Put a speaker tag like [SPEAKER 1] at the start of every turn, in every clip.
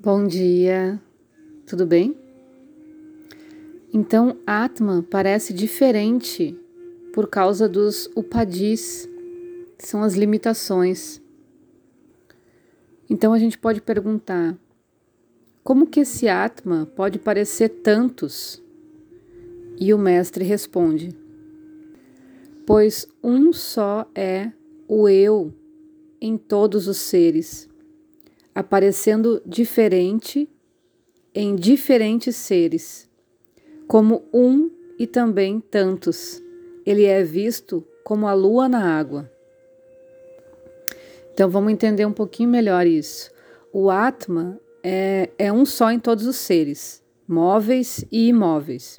[SPEAKER 1] Bom dia, tudo bem? Então, Atma parece diferente por causa dos upadis, que são as limitações. Então a gente pode perguntar: como que esse Atma pode parecer tantos? E o mestre responde: pois um só é o eu em todos os seres aparecendo diferente em diferentes seres, como um e também tantos. Ele é visto como a lua na água. Então vamos entender um pouquinho melhor isso. O Atma é, é um só em todos os seres, móveis e imóveis.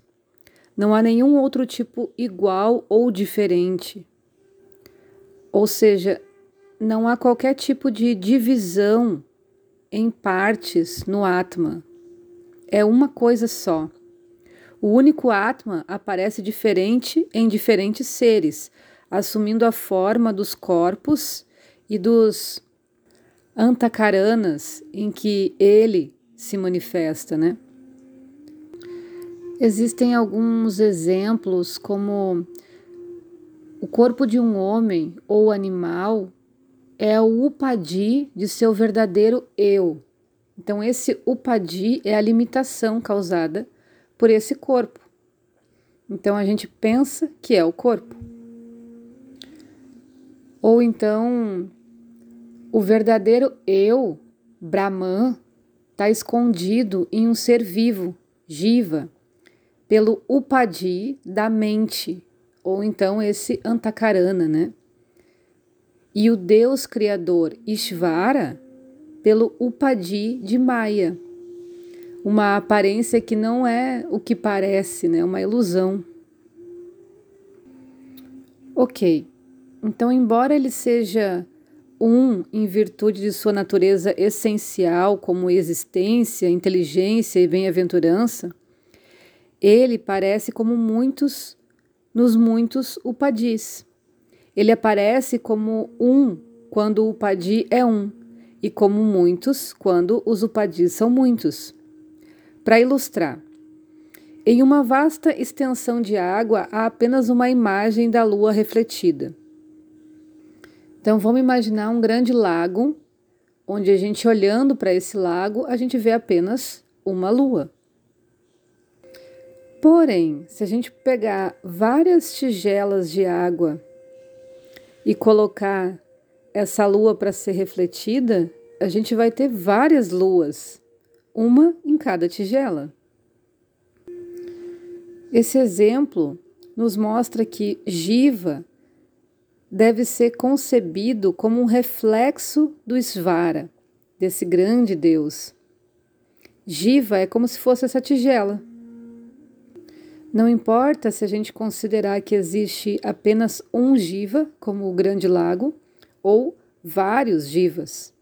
[SPEAKER 1] Não há nenhum outro tipo igual ou diferente. Ou seja, não há qualquer tipo de divisão em partes no Atma. É uma coisa só. O único Atma aparece diferente em diferentes seres, assumindo a forma dos corpos e dos antakaranas em que ele se manifesta, né? Existem alguns exemplos como o corpo de um homem ou animal é o upadi de seu verdadeiro eu. Então, esse upadi é a limitação causada por esse corpo. Então, a gente pensa que é o corpo. Ou então, o verdadeiro eu, Brahman, está escondido em um ser vivo, Jiva, pelo upadi da mente, ou então esse antakarana, né? E o Deus Criador Ishvara pelo Upadi de Maya, uma aparência que não é o que parece, né? Uma ilusão. Ok, então, embora ele seja um em virtude de sua natureza essencial, como existência, inteligência e bem-aventurança, ele parece como muitos nos muitos upadis ele aparece como um quando o Upadi é um, e como muitos quando os Upadis são muitos. Para ilustrar, em uma vasta extensão de água há apenas uma imagem da lua refletida. Então vamos imaginar um grande lago, onde a gente olhando para esse lago, a gente vê apenas uma lua. Porém, se a gente pegar várias tigelas de água e colocar essa lua para ser refletida, a gente vai ter várias luas, uma em cada tigela. Esse exemplo nos mostra que Jiva deve ser concebido como um reflexo do Svara, desse grande Deus. Jiva é como se fosse essa tigela. Não importa se a gente considerar que existe apenas um jiva, como o Grande Lago, ou vários jivas.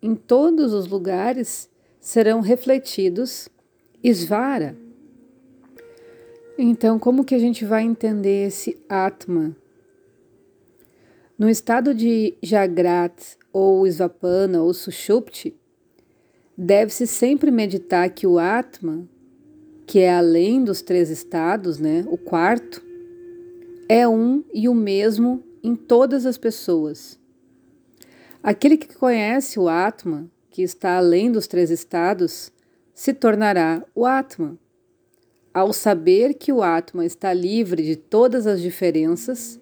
[SPEAKER 1] Em todos os lugares serão refletidos Isvara. Então, como que a gente vai entender esse Atma? No estado de Jagrat, ou Svapana, ou Sushupti, deve-se sempre meditar que o Atma que é além dos três estados, né? O quarto é um e o mesmo em todas as pessoas. Aquele que conhece o Atma, que está além dos três estados, se tornará o Atma. Ao saber que o Atma está livre de todas as diferenças,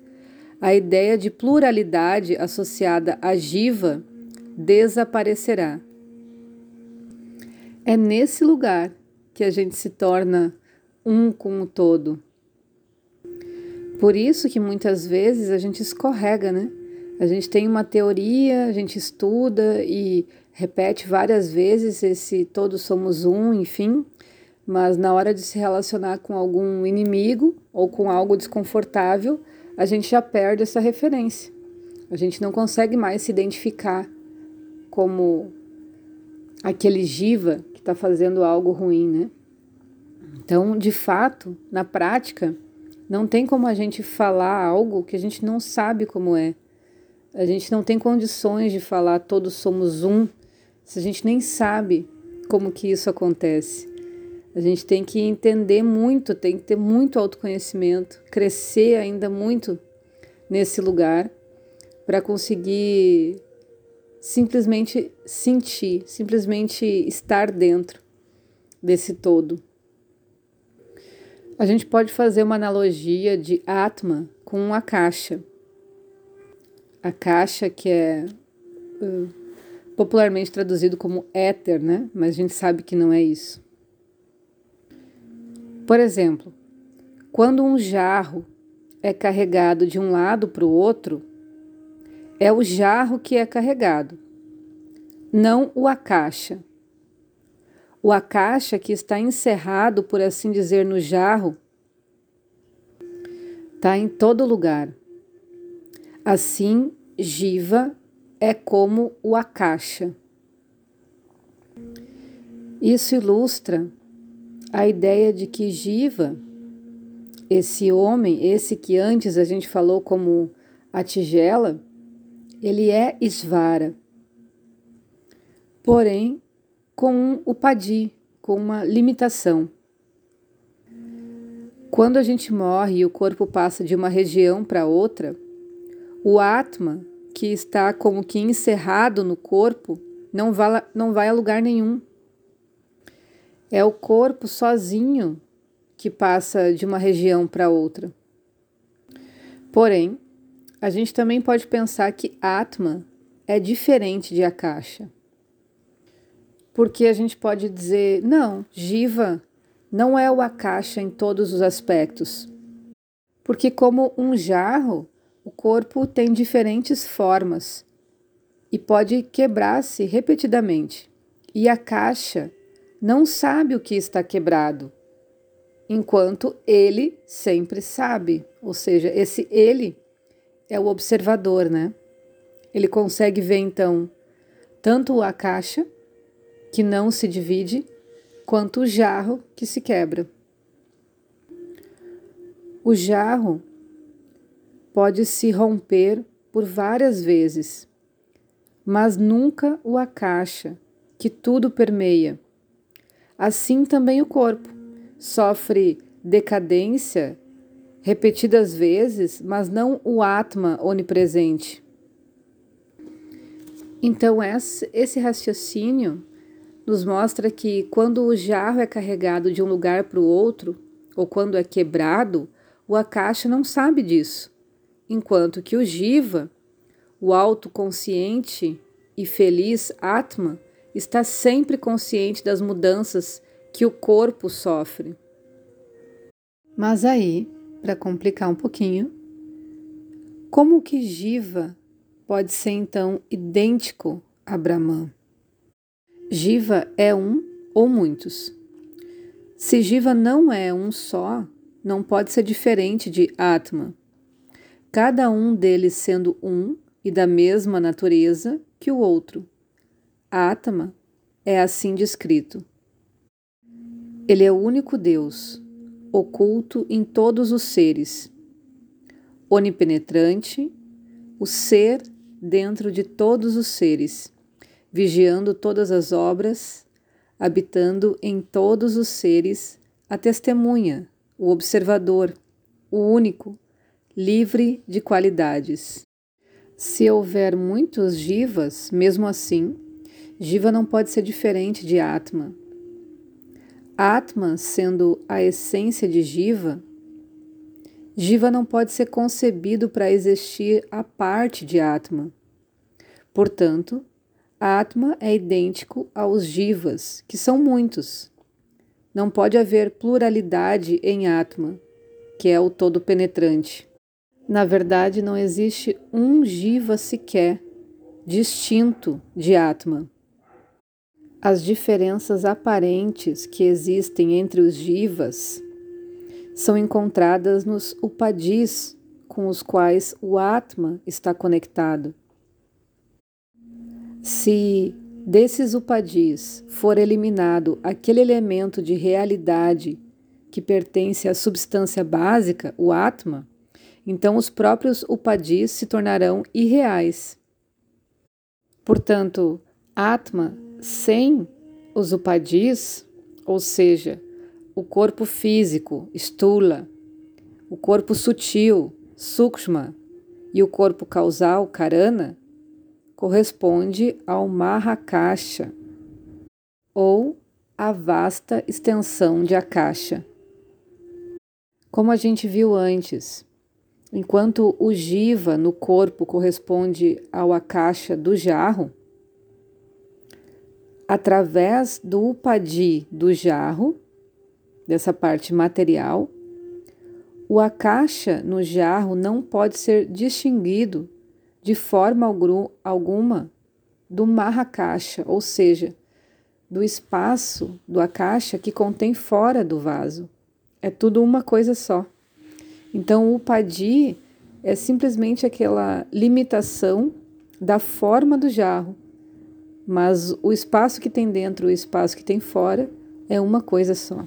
[SPEAKER 1] a ideia de pluralidade associada a Jiva desaparecerá. É nesse lugar que a gente se torna um com o todo. Por isso que muitas vezes a gente escorrega, né? A gente tem uma teoria, a gente estuda e repete várias vezes esse todos somos um, enfim, mas na hora de se relacionar com algum inimigo ou com algo desconfortável, a gente já perde essa referência. A gente não consegue mais se identificar como aquele jiva está fazendo algo ruim, né? Então, de fato, na prática, não tem como a gente falar algo que a gente não sabe como é. A gente não tem condições de falar todos somos um se a gente nem sabe como que isso acontece. A gente tem que entender muito, tem que ter muito autoconhecimento, crescer ainda muito nesse lugar para conseguir simplesmente sentir, simplesmente estar dentro desse todo. A gente pode fazer uma analogia de Atma com uma caixa. A caixa que é uh, popularmente traduzido como éter, né? Mas a gente sabe que não é isso. Por exemplo, quando um jarro é carregado de um lado para o outro, é o jarro que é carregado, não o acacha. O acacha que está encerrado, por assim dizer, no jarro, está em todo lugar. Assim, Jiva é como o acacha. Isso ilustra a ideia de que Jiva, esse homem, esse que antes a gente falou como a tigela, ele é Isvara. Porém, com um upadi, com uma limitação. Quando a gente morre e o corpo passa de uma região para outra, o Atma, que está como que encerrado no corpo, não vai, não vai a lugar nenhum. É o corpo sozinho que passa de uma região para outra. Porém, a gente também pode pensar que Atma é diferente de Akasha. Porque a gente pode dizer, não, Jiva não é o Akasha em todos os aspectos. Porque, como um jarro, o corpo tem diferentes formas e pode quebrar-se repetidamente. E a caixa não sabe o que está quebrado, enquanto ele sempre sabe. Ou seja, esse ele é o observador, né? Ele consegue ver então tanto a caixa, que não se divide, quanto o jarro que se quebra. O jarro pode se romper por várias vezes, mas nunca o acaixa, que tudo permeia Assim também o corpo sofre decadência repetidas vezes, mas não o Atma onipresente. Então, esse raciocínio nos mostra que quando o jarro é carregado de um lugar para o outro, ou quando é quebrado, o Akasha não sabe disso, enquanto que o Jiva, o autoconsciente e feliz Atma, está sempre consciente das mudanças que o corpo sofre. Mas aí, para complicar um pouquinho, como que Jiva pode ser então idêntico a Brahman? Jiva é um ou muitos. Se Jiva não é um só, não pode ser diferente de Atma. Cada um deles sendo um e da mesma natureza que o outro. Atma é assim descrito. Ele é o único Deus, oculto em todos os seres, onipenetrante, o ser dentro de todos os seres, vigiando todas as obras, habitando em todos os seres, a testemunha, o observador, o único, livre de qualidades. Se houver muitos jivas, mesmo assim, Jiva não pode ser diferente de Atma. Atma sendo a essência de Jiva, Jiva não pode ser concebido para existir a parte de Atma. Portanto, Atma é idêntico aos Jivas, que são muitos. Não pode haver pluralidade em Atma, que é o todo penetrante. Na verdade, não existe um Jiva sequer distinto de Atma. As diferenças aparentes que existem entre os jivas são encontradas nos upadis com os quais o Atma está conectado. Se desses upadis for eliminado aquele elemento de realidade que pertence à substância básica, o Atma, então os próprios upadis se tornarão irreais. Portanto, Atma sem Os upadis, ou seja, o corpo físico, stula, o corpo sutil, sukshma, e o corpo causal, karana, corresponde ao Mahakasha, ou a vasta extensão de Akasha. Como a gente viu antes, enquanto o Jiva no corpo corresponde ao Akasha do jarro, através do Upadi do jarro, dessa parte material, o Akasha no jarro não pode ser distinguido de forma alguma do Mahakasha, ou seja, do espaço do Akasha que contém fora do vaso. É tudo uma coisa só. Então, o padi é simplesmente aquela limitação da forma do jarro, mas o espaço que tem dentro e o espaço que tem fora é uma coisa só.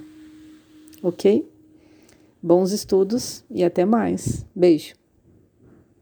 [SPEAKER 1] Ok? Bons estudos e até mais. Beijo.